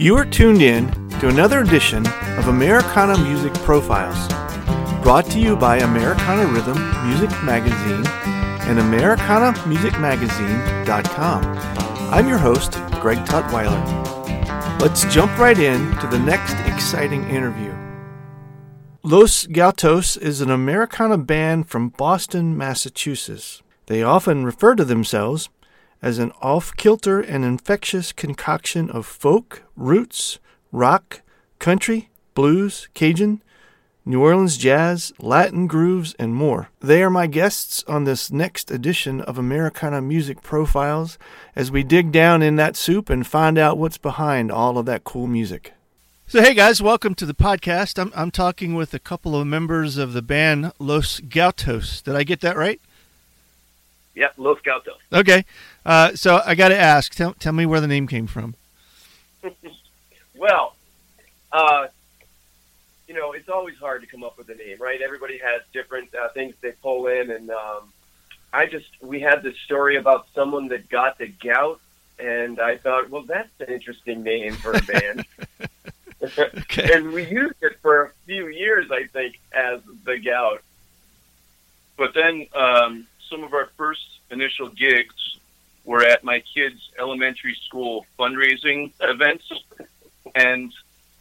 You are tuned in to another edition of Americana Music Profiles, brought to you by Americana Rhythm Music Magazine and AmericanaMusicMagazine.com. I'm your host, Greg Tutwiler. Let's jump right in to the next exciting interview. Los Goutos is an Americana band from Boston, Massachusetts. They often refer to themselves as an off kilter and infectious concoction of folk, roots, rock, country, blues, Cajun, New Orleans jazz, Latin grooves, and more. They are my guests on this next edition of Americana Music Profiles as we dig down in that soup and find out what's behind all of that cool music. So, hey guys, welcome to the podcast. I'm, I'm talking with a couple of members of the band Los Goutos. Did I get that right? Yep, Los Goutos. Okay. Uh, so I got to ask, tell, tell me where the name came from. well, uh, you know, it's always hard to come up with a name, right? Everybody has different uh, things they pull in, and um, I just we had this story about someone that got the gout, and I thought, well, that's an interesting name for a band. okay. and we used it for a few years, I think, as the gout. But then um, some of our first initial gigs were at my kids' elementary school fundraising events, and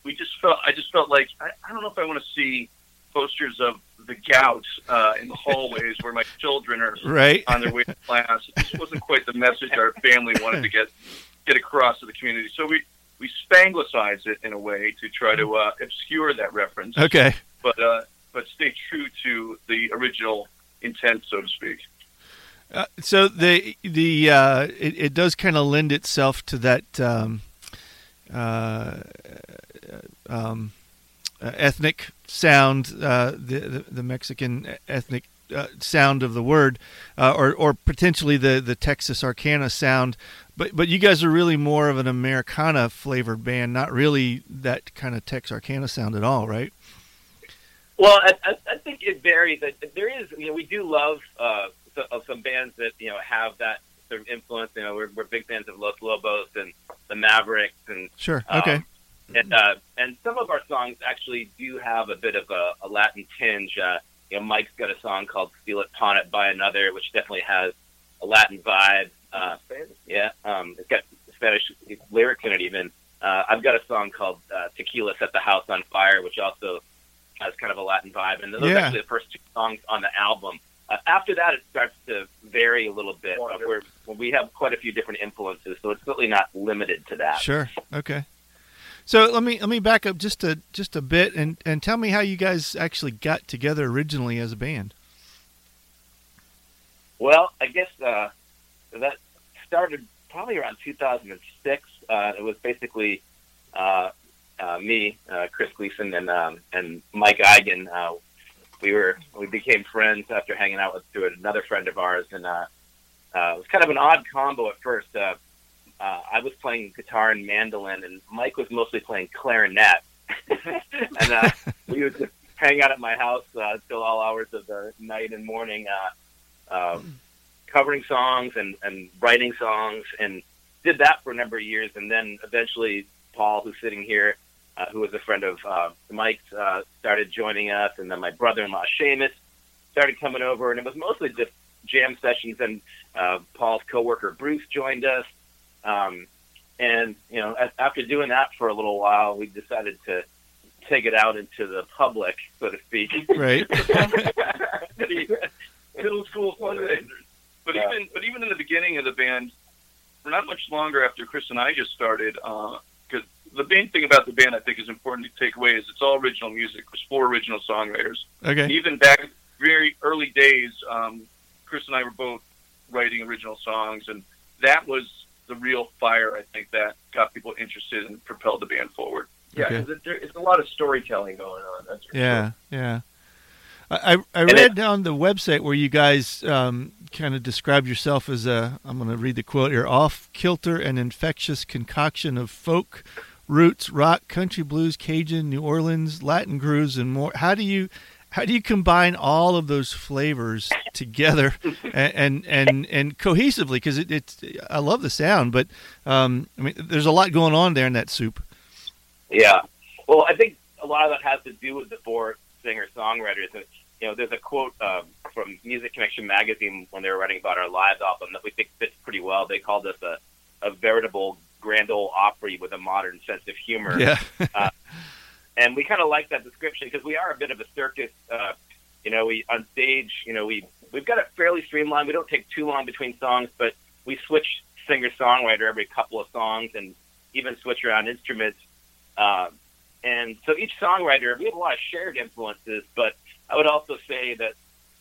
we just felt I just felt like I, I don't know if I want to see posters of the gout uh, in the hallways where my children are right. on their way to class. It just wasn't quite the message our family wanted to get get across to the community. So we we Spanglicized it in a way to try to uh, obscure that reference. Okay, but uh, but stay true to the original intent, so to speak. Uh, so the the uh, it, it, does kind of lend itself to that um, uh, um, uh, ethnic sound, uh, the, the, the Mexican ethnic sound of the word, or or potentially the the Texas Arcana sound. But but you guys are really more of an Americana flavored band, not really that kind of Tex Arcana sound at all, right? Well, I, I think it varies. There is, you know, we do love of some bands that you know have that sort of influence. You know, we're, we're big fans of Los Lobos and the Mavericks, and sure, um, okay, and uh, and some of our songs actually do have a bit of a, a Latin tinge. Uh, you know, Mike's got a song called "Steal It, Pawn It, Buy Another," which definitely has a Latin vibe. Uh, yeah, um, it's got Spanish lyrics in it. Even uh, I've got a song called uh, "Tequila Set the House on Fire," which also has kind of a Latin vibe, and those yeah. are actually the first two songs on the album. Uh, after that, it starts to vary a little bit. Uh, where we have quite a few different influences, so it's certainly not limited to that. Sure. Okay. So let me let me back up just a just a bit and and tell me how you guys actually got together originally as a band. Well, I guess uh, that started probably around 2006. Uh, it was basically uh, uh, me, uh, Chris Gleason, and um, and Mike Eigen. We were we became friends after hanging out with another friend of ours, and uh, uh, it was kind of an odd combo at first. Uh, uh, I was playing guitar and mandolin, and Mike was mostly playing clarinet, and uh, we would just hang out at my house uh, till all hours of the night and morning, uh, uh, covering songs and, and writing songs, and did that for a number of years, and then eventually Paul, who's sitting here, uh, who was a friend of uh, Mike's, uh, started joining us, and then my brother-in-law Seamus started coming over, and it was mostly just jam sessions. And uh, Paul's coworker Bruce joined us, um, and you know, after doing that for a little while, we decided to take it out into the public, so to speak. Right. Middle school fundraisers. But even but even in the beginning of the band, for not much longer after Chris and I just started, uh, the main thing about the band I think is important to take away is it's all original music. There's four original songwriters. Okay. And even back very early days, um, Chris and I were both writing original songs, and that was the real fire I think that got people interested and propelled the band forward. Yeah, okay. it, it's a lot of storytelling going on. That's yeah, sure. yeah. I I read it, down the website where you guys um, kind of described yourself as a. I'm going to read the quote here: off kilter and infectious concoction of folk roots, rock, country blues, Cajun, New Orleans, Latin grooves, and more. How do you how do you combine all of those flavors together and and and, and cohesively? Because it, it's I love the sound, but um, I mean, there's a lot going on there in that soup. Yeah. Well, I think a lot of that has to do with the four singer songwriters. And, you know, there's a quote um, from Music Connection magazine when they were writing about our live album that we think fits pretty well. They called us a, a veritable grand ole opry with a modern sense of humor. Yeah. uh, and we kind of like that description because we are a bit of a circus. Uh, you know, we on stage, you know, we we've got it fairly streamlined. We don't take too long between songs, but we switch singer songwriter every couple of songs and even switch around instruments. Uh, and so each songwriter, we have a lot of shared influences, but I would also say that,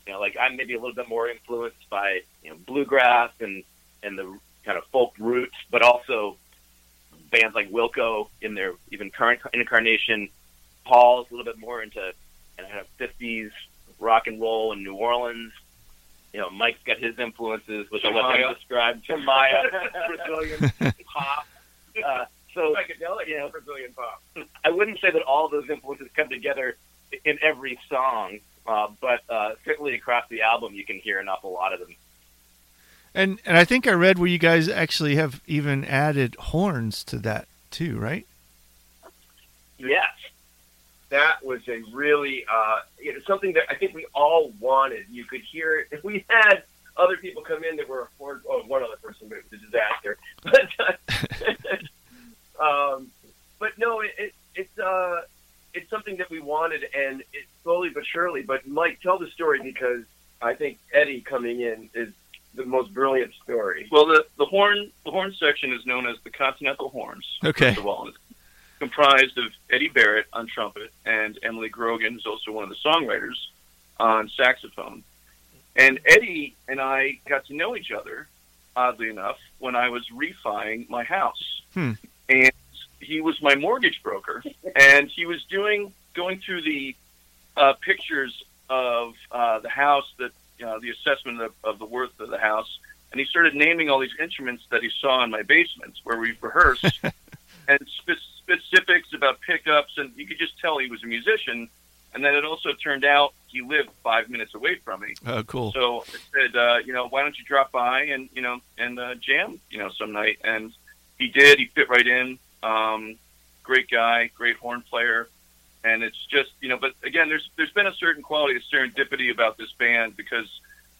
you know, like I'm maybe a little bit more influenced by, you know, bluegrass and, and the kind of folk roots, but also bands like Wilco in their even current incarnation. Paul's a little bit more into kind of 50s rock and roll in New Orleans. You know, Mike's got his influences, which I'll let him describe. Tim Maia, Brazilian pop. Uh, so psychedelic, you know, Brazilian pop. I wouldn't say that all those influences come together in every song, uh, but uh, certainly across the album, you can hear an awful lot of them. And and I think I read where you guys actually have even added horns to that too, right? Yes. That was a really uh, you know, something that I think we all wanted. You could hear it if we had other people come in that were horn. Oh, one other person, but it was a disaster. But uh, um, but no, it, it, it's uh, it's something that we wanted, and it slowly but surely. But Mike, tell the story because I think Eddie coming in is the most brilliant story. Well, the, the horn the horn section is known as the Continental Horns. Okay. First of all, it's comprised of Eddie Barrett on trumpet and Emily Grogan, who's also one of the songwriters, on saxophone. And Eddie and I got to know each other, oddly enough, when I was refining my house. Hmm. And he was my mortgage broker, and he was doing going through the uh, pictures of uh, the house that know, the assessment of, of the worth of the house, and he started naming all these instruments that he saw in my basement where we rehearsed, and spe- specifics about pickups, and you could just tell he was a musician. And then it also turned out he lived five minutes away from me. Oh, cool. So I said, uh, you know, why don't you drop by and you know and uh, jam, you know, some night? And he did. He fit right in. Um, great guy, great horn player, and it's just you know. But again, there's there's been a certain quality of serendipity about this band because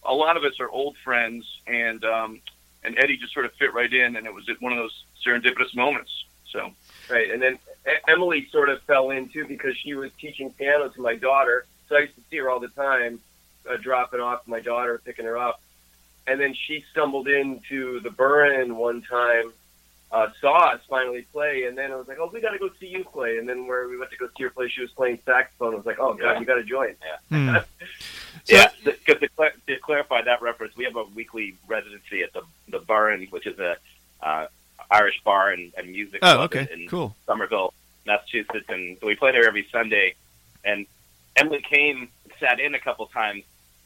a lot of us are old friends, and um, and Eddie just sort of fit right in, and it was one of those serendipitous moments. So Right, and then Emily sort of fell in too because she was teaching piano to my daughter. So I used to see her all the time, uh, dropping off my daughter, picking her up, and then she stumbled into the Burren one time, uh, saw us finally play, and then I was like, "Oh, we got to go see you play." And then where we went to go see her play, she was playing saxophone. I was like, "Oh God, Yeah. you got to join." Hmm. So- yeah, because to, cla- to clarify that reference, we have a weekly residency at the the Burren, which is a uh, Irish bar and, and music Oh, club okay. in, in Cool. Somerville, Massachusetts, and so we play there every Sunday. And Emily came, sat in a couple times,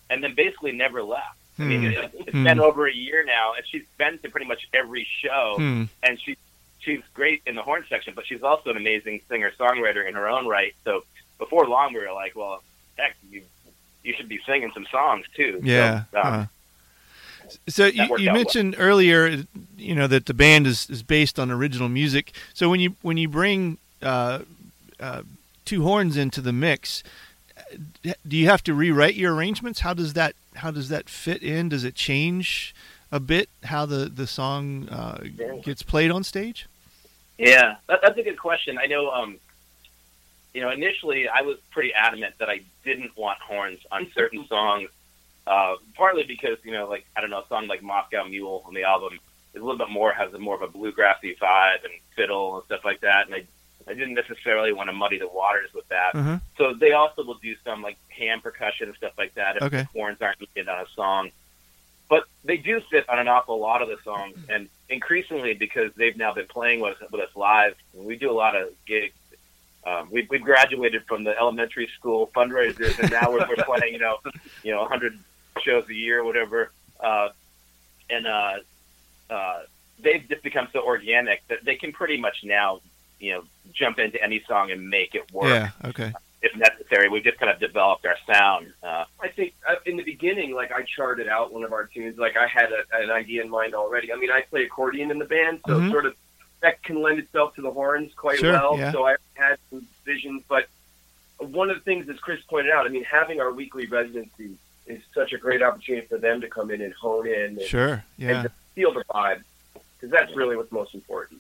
and then basically never left. I mean, Hmm. it, it's Hmm. been over a year now, and she's been to pretty much every show, Hmm. and she she's great in the horn section, but she's also an amazing singer songwriter in her own right. So before long, we were like, well, heck, you you should be singing some songs too. Yeah. So, um, huh. So you, you out well. mentioned earlier, you know, that the band is, is based on original music. So when you when you bring uh, uh, two horns into the mix, uh, do you have to rewrite your arrangements? How does that how does that fit in? Does it change a bit how the the song uh, gets played on stage? Yeah, that, that's a good question. I know, um, you know, initially I was pretty adamant that I didn't want horns on certain songs, uh, partly because you know, like I don't know, a song like Moscow Mule on the album is a little bit more has a more of a bluegrassy vibe and fiddle and stuff like that, and I I didn't necessarily want to muddy the waters with that. Uh-huh. So they also will do some like hand percussion and stuff like that if Okay. the horns aren't needed on a song. But they do fit on an awful lot of the songs, and increasingly because they've now been playing with with us live. We do a lot of gigs. Um, we we graduated from the elementary school fundraisers, and now we're, we're playing, you know, you know, 100 shows a year, or whatever. Uh, and uh, uh, they've just become so organic that they can pretty much now, you know, jump into any song and make it work Yeah. Okay. if necessary. We've just kind of developed our sound. Uh, I think uh, in the beginning, like I charted out one of our tunes, like I had a, an idea in mind already. I mean, I play accordion in the band, so Mhm. sort of that can lend itself to the horns quite Sure, well. yeah. So I had some visions, but one of the things, as Chris pointed out, I mean, having our weekly residency is such a great opportunity for them to come in and hone in and, Sure. Yeah. and to feel the vibe, because that's really what's most important.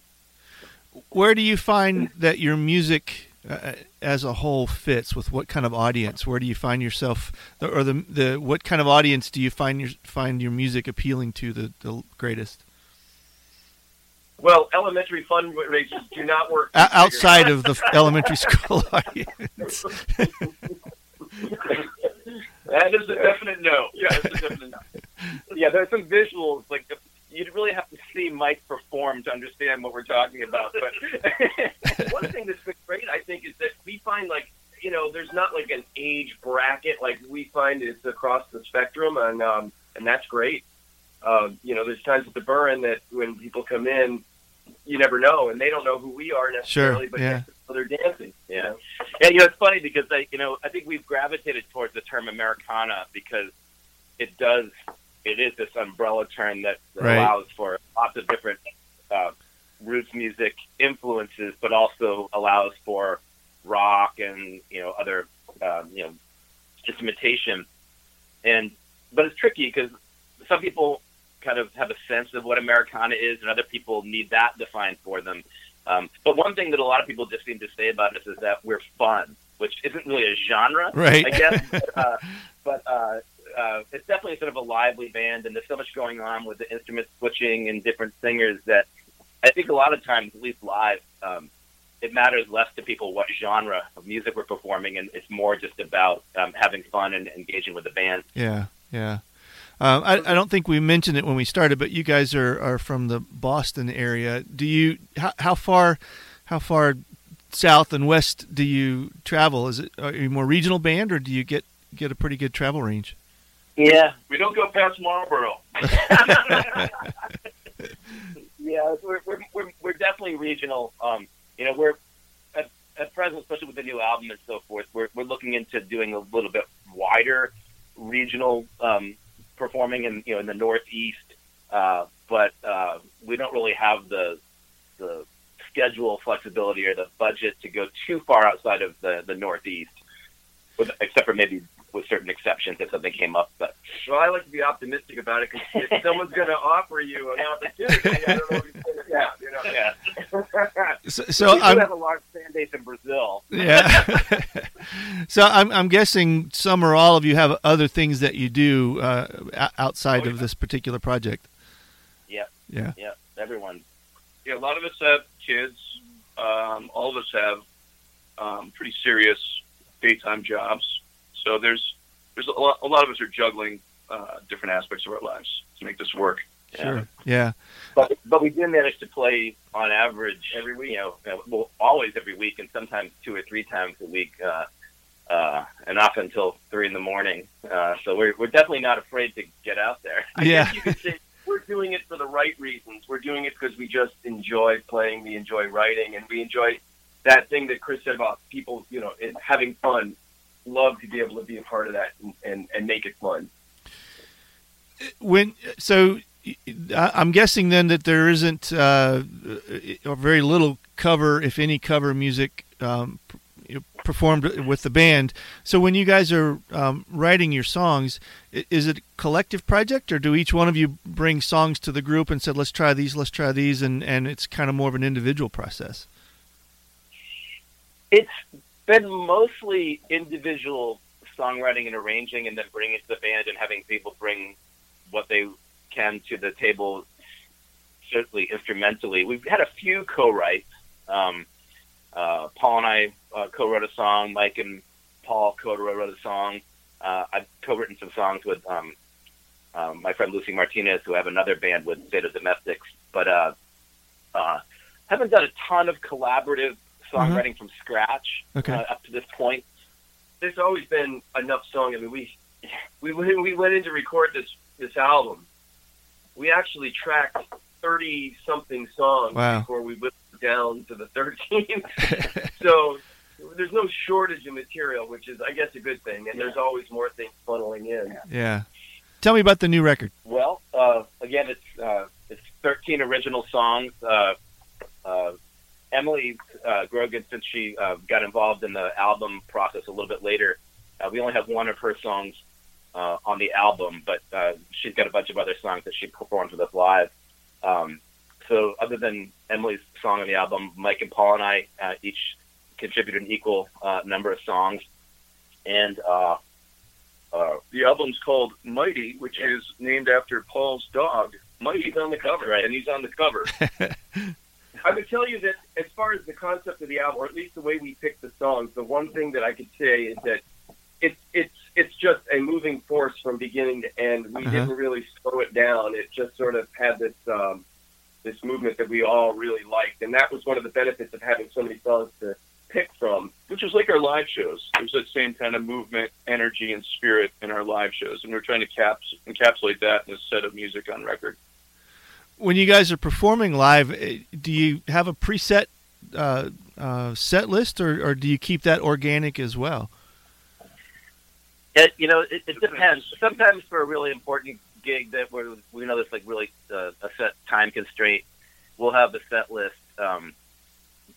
Where do you find that your music uh, as a whole fits with what kind of audience? Where do you find yourself, or the the what kind of audience do you find your find your music appealing to the, the greatest? Well, elementary fundraisers do not work O- outside of the elementary school audience. That is a definite no. Yeah, that's a definite no. yeah, there's some visuals like you'd really have to see Mike perform to understand what we're talking about. But One thing that's been great, I think, is that we find like you know, there's not like an age bracket like we find it's across the spectrum, and um, and that's great. Um, you know, there's times at the Burren that when people come in, you never know, and they don't know who we are necessarily, Sure, but yeah. they're dancing. Yeah, yeah. You know, it's funny because I, you know, I think we've gravitated towards the term Americana because it does, it is this umbrella term that, that Right. allows for lots of different uh, roots music influences, but also allows for rock and you know other, um, you know, instrumentation. And but it's tricky because some people kind of have a sense of what Americana is, and other people need that defined for them. Um, but one thing that a lot of people just seem to say about us is that we're fun, which isn't really a genre, Right. I guess. But, uh, but uh, uh, it's definitely sort of a lively band, and there's so much going on with the instrument switching and different singers that I think a lot of times, at least live, um, it matters less to people what genre of music we're performing, and it's more just about um, having fun and engaging with the band. Yeah, yeah. Um, I, I don't think we mentioned it when we started, but you guys are, are from the Boston area. Do you how, how far how far south and west do you travel? Is it are you more regional band or do you get get a pretty good travel range? Yeah, We don't go past Marlboro. Yeah, we're we're we're, we're definitely regional. Um, you know, we're at, at present, especially with the new album and so forth, we're we're looking into doing a little bit wider regional um, performing in you know in the Northeast, uh, but uh, we don't really have the the schedule flexibility or the budget to go too far outside of the the Northeast, with, except for maybe with certain exceptions if something came up. But Well, I like to be optimistic about it because if someone's going to offer you an opportunity, I don't know if you're going to have. You know? yeah, So, so we do I'm have a large fan base in Brazil. yeah. so I'm I'm guessing some or all of you have other things that you do uh, outside Oh, of yeah. this particular project. Yep. Yeah. Yeah, everyone. Yeah, a lot of us have kids. Um, all of us have um, pretty serious daytime jobs. So there's there's a lot, a lot of us are juggling uh, different aspects of our lives to make this work. Sure. Yeah. But but we do manage to play on average every week. You know, well, always every week, and sometimes two or three times a week, uh, uh, and often until three in the morning. Uh, so we're we're definitely not afraid to get out there. I Yeah. guess you could say we're doing it for the right reasons. We're doing it because we just enjoy playing, we enjoy writing, and we enjoy that thing that Chris said about people, you know, having fun. Love to be able to be a part of that and, and, and make it fun. when so I'm guessing then that there isn't uh, or very little cover, if any, cover music um, performed with the band. So when you guys are um, writing your songs, is it a collective project, or do each one of you bring songs to the group and said, "Let's try these, let's try these," and and it's kind of more of an individual process? It's been mostly individual songwriting and arranging, and then bringing it to the band and having people bring what they can to the table, certainly instrumentally. We've had a few co-writes. Um, uh, Paul and I uh, co-wrote a song. Mike and Paul co-wrote a song. Uh, I've co-written some songs with um, um, my friend Lucy Martinez, who I have another band with, Zeta Domestics. But uh, uh, haven't done a ton of collaborative songwriting from scratch Okay. uh, up to this point. There's always been enough song. I mean, we we when we went in to record this this album, we actually tracked thirty something songs Wow. before we whipped it down to the thirteenth. so there's no shortage of material, which is, I guess, a good thing. And there's always more things funneling in. yeah. Tell me about the new record. Well, uh, again, it's uh, it's 13 original songs. Uh, uh, Emily uh, Grogan, since she uh, got involved in the album process a little bit later, uh, we only have one of her songs uh, on the album, but uh, she's got a bunch of other songs that she performs with us live. Um, so, other than Emily's song on the album, Mike and Paul and I uh, each contributed an equal uh, number of songs, and uh, Uh, the album's called Mighty, which Yeah. is named after Paul's dog. Mighty's on the cover, Right. and he's on the cover. I would tell you that as far as the concept of the album, or at least the way we picked the songs, the one thing that I could say is that it's it's it's just a moving force from beginning to end. We Uh-huh. didn't really slow it down. It just sort of had this um, this movement that we all really liked, and that was one of the benefits of having so many songs to pick from. which is like our live shows. There's that same kind of movement, energy, and spirit in our live shows, and we're trying to caps- encapsulate that in a set of music on record. When you guys are performing live, eh, do you have a preset uh, uh, set list, or, or do you keep that organic as well? It, you know, it, it depends. Sometimes for a really important gig that we're, we know there's like really uh, a set time constraint, we'll have the set list. Um,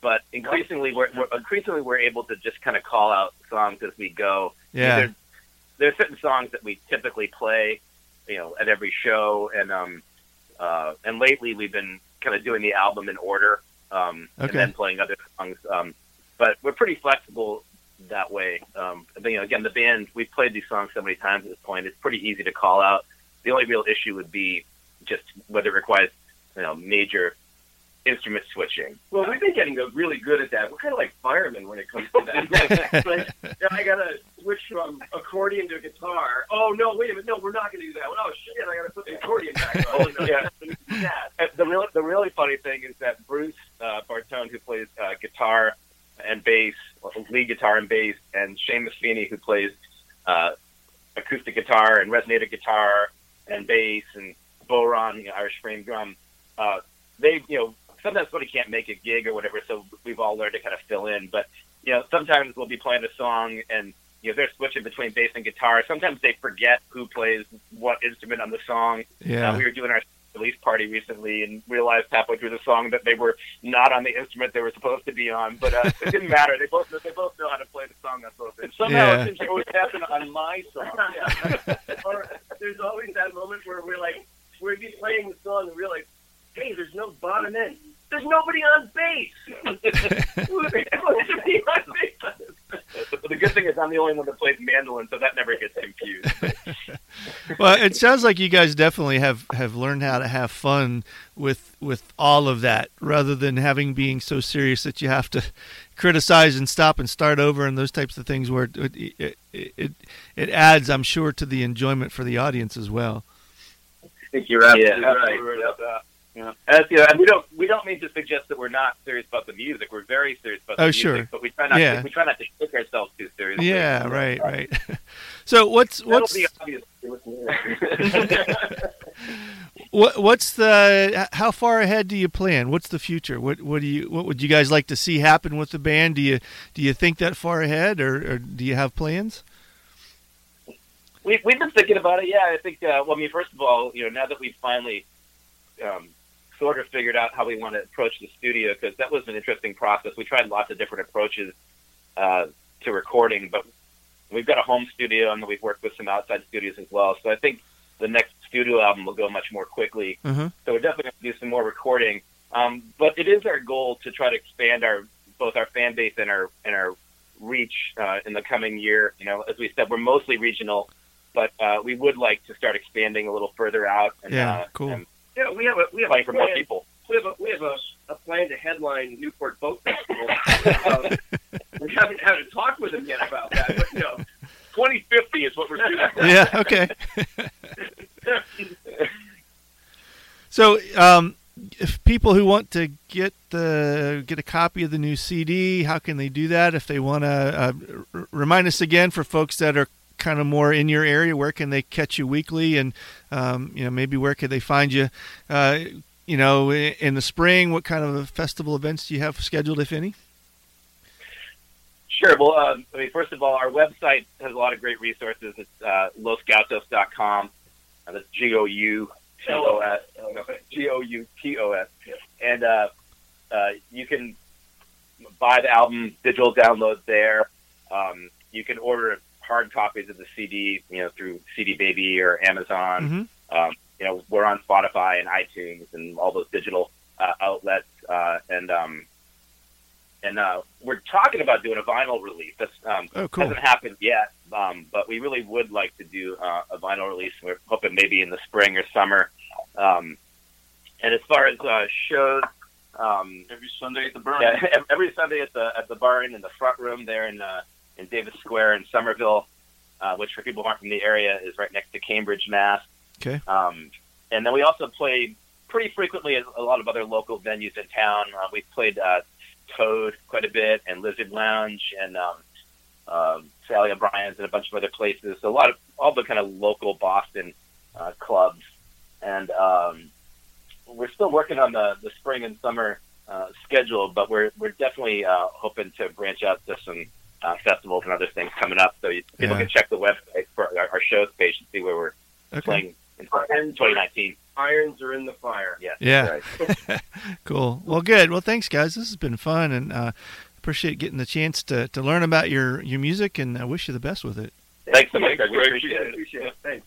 but increasingly, we're, we're increasingly we're able to just kind of call out songs as we go. Yeah. There's, there's certain songs that we typically play, you know, at every show, and um, uh, and lately we've been kind of doing the album in order, um, and then playing other songs. Um, but we're pretty flexible that way. Um, but, you know, again, the band we've played these songs so many times at this point, it's pretty easy to call out. The only real issue would be just whether it requires, you know, major instrument switching. Well, we've been getting really good at that. We're kind of like firemen when it comes to that. like, yeah, I gotta switch from accordion to guitar. Oh no, wait a minute, no, we're not gonna do that. Well, oh shit, I gotta put the accordion back on. Oh, yeah. yeah. Uh, the really the really funny thing is that Bruce uh, Bartone, who plays uh, guitar and bass, lead guitar and bass, and Seamus Feeney, who plays uh, acoustic guitar and resonator guitar and bass and bodhrán, know, Irish frame drum, uh, they you know sometimes somebody can't make a gig or whatever, so we've all learned to kind of fill in. But you know sometimes we'll be playing a song and you know they're switching between bass and guitar. Sometimes they forget who plays what instrument on the song. Yeah. Uh, we were doing our release party recently and realized halfway through the song that they were not on the instrument they were supposed to be on. But uh, it didn't matter. They both they both know how to play the song that's supposed to. Somehow Yeah. it seems to always happen on my song. Yeah. or there's always that moment where we're like, we're be playing the song and we're like, hey, there's no bottom end. There's nobody on base. Who's supposed to be on bass? But the good thing is I'm the only one that plays mandolin, so that never gets confused. well, it sounds like you guys definitely have, have learned how to have fun with with all of that, rather than having being so serious that you have to criticize and stop and start over and those types of things. Where it it it, it, it adds, I'm sure, to the enjoyment for the audience as well. I think you're absolutely Yeah, right. absolutely right about that. Yeah. As, you know, and we don't we don't mean to suggest that we're not serious about the music. We're very serious about the Oh, music, sure. but we try not Yeah. to, we try not to take ourselves too seriously. Yeah, right, right. so what's That'll what's be obvious. if you're listening. what what's the how far ahead do you plan? What's the future? What what do you what would you guys like to see happen with the band? Do you do you think that far ahead, or, or do you have plans? we, we've been thinking about it. Yeah, I think. Uh, well, I mean, first of all, you know, now that we've finally um, sort of figured out how we want to approach the studio, because that was an interesting process. We tried lots of different approaches uh, to recording, but we've got a home studio, and we've worked with some outside studios as well. So I think the next studio album will go much more quickly. Uh-huh. So we're definitely going to do some more recording. Um, but it is our goal to try to expand our both our fan base and our and our reach uh, in the coming year. You know, as we said, we're mostly regional, but uh, we would like to start expanding a little further out. And, Yeah, uh, cool. And Yeah, we have a we have playing a for more plan. people. We have a we have a, a plan to headline Newport Folk Festival. um, we haven't had a talk with him yet about that, but you know, 2050 is what we're shooting for. Yeah. Okay. So, um, if people who want to get the get a copy of the new CD, how can they do that? If they want to uh, r- remind us again for folks that are kind of more in your area, where can they catch you weekly, and um, you know maybe where could they find you? Uh, you know, in the spring, what kind of festival events do you have scheduled, if any? Sure. Well, um, I mean, first of all, our website has a lot of great resources. It's uh, losgoutos.com. Uh, that's G O U T O S. G O U T O S. And uh, uh, you can buy the album digital download there. Um, you can order hard copies of the CD, you know, through CD Baby or Amazon. Mhm. Um, you know, we're on Spotify and iTunes and all those digital uh, outlets. Uh, and um, and uh, we're talking about doing a vinyl release. That's um, Oh, cool. hasn't happened yet, um, but we really would like to do uh, a vinyl release. We're hoping maybe in the spring or summer. Um, and as far as uh, shows, um, Every Sunday at the Burren. yeah, every Sunday at the at the Burren in the front room there in uh, in Davis Square in Somerville, uh, which for people who aren't from the area is right next to Cambridge, Mass. Okay. Um, and then we also play pretty frequently at a lot of other local venues in town. Uh, we've played uh, Toad quite a bit, and Lizard Lounge, and um, um, Sally O'Brien's, and a bunch of other places. So a lot of all the kind of local Boston uh, clubs, and um, we're still working on the the spring and summer uh, schedule, but we're we're definitely uh, hoping to branch out to some uh, festivals and other things coming up. So you, people Yeah. can check the website for our, our shows page and see where we're Okay. playing in 2019. Irons are in the fire. Yes, Yeah. right. Cool. Well, good. Well, thanks, guys. This has been fun, and uh, appreciate getting the chance to, to learn about your, your music, and I wish you the best with it. Thanks so much, Thanks, Greg. We appreciate it. Appreciate it. Thanks.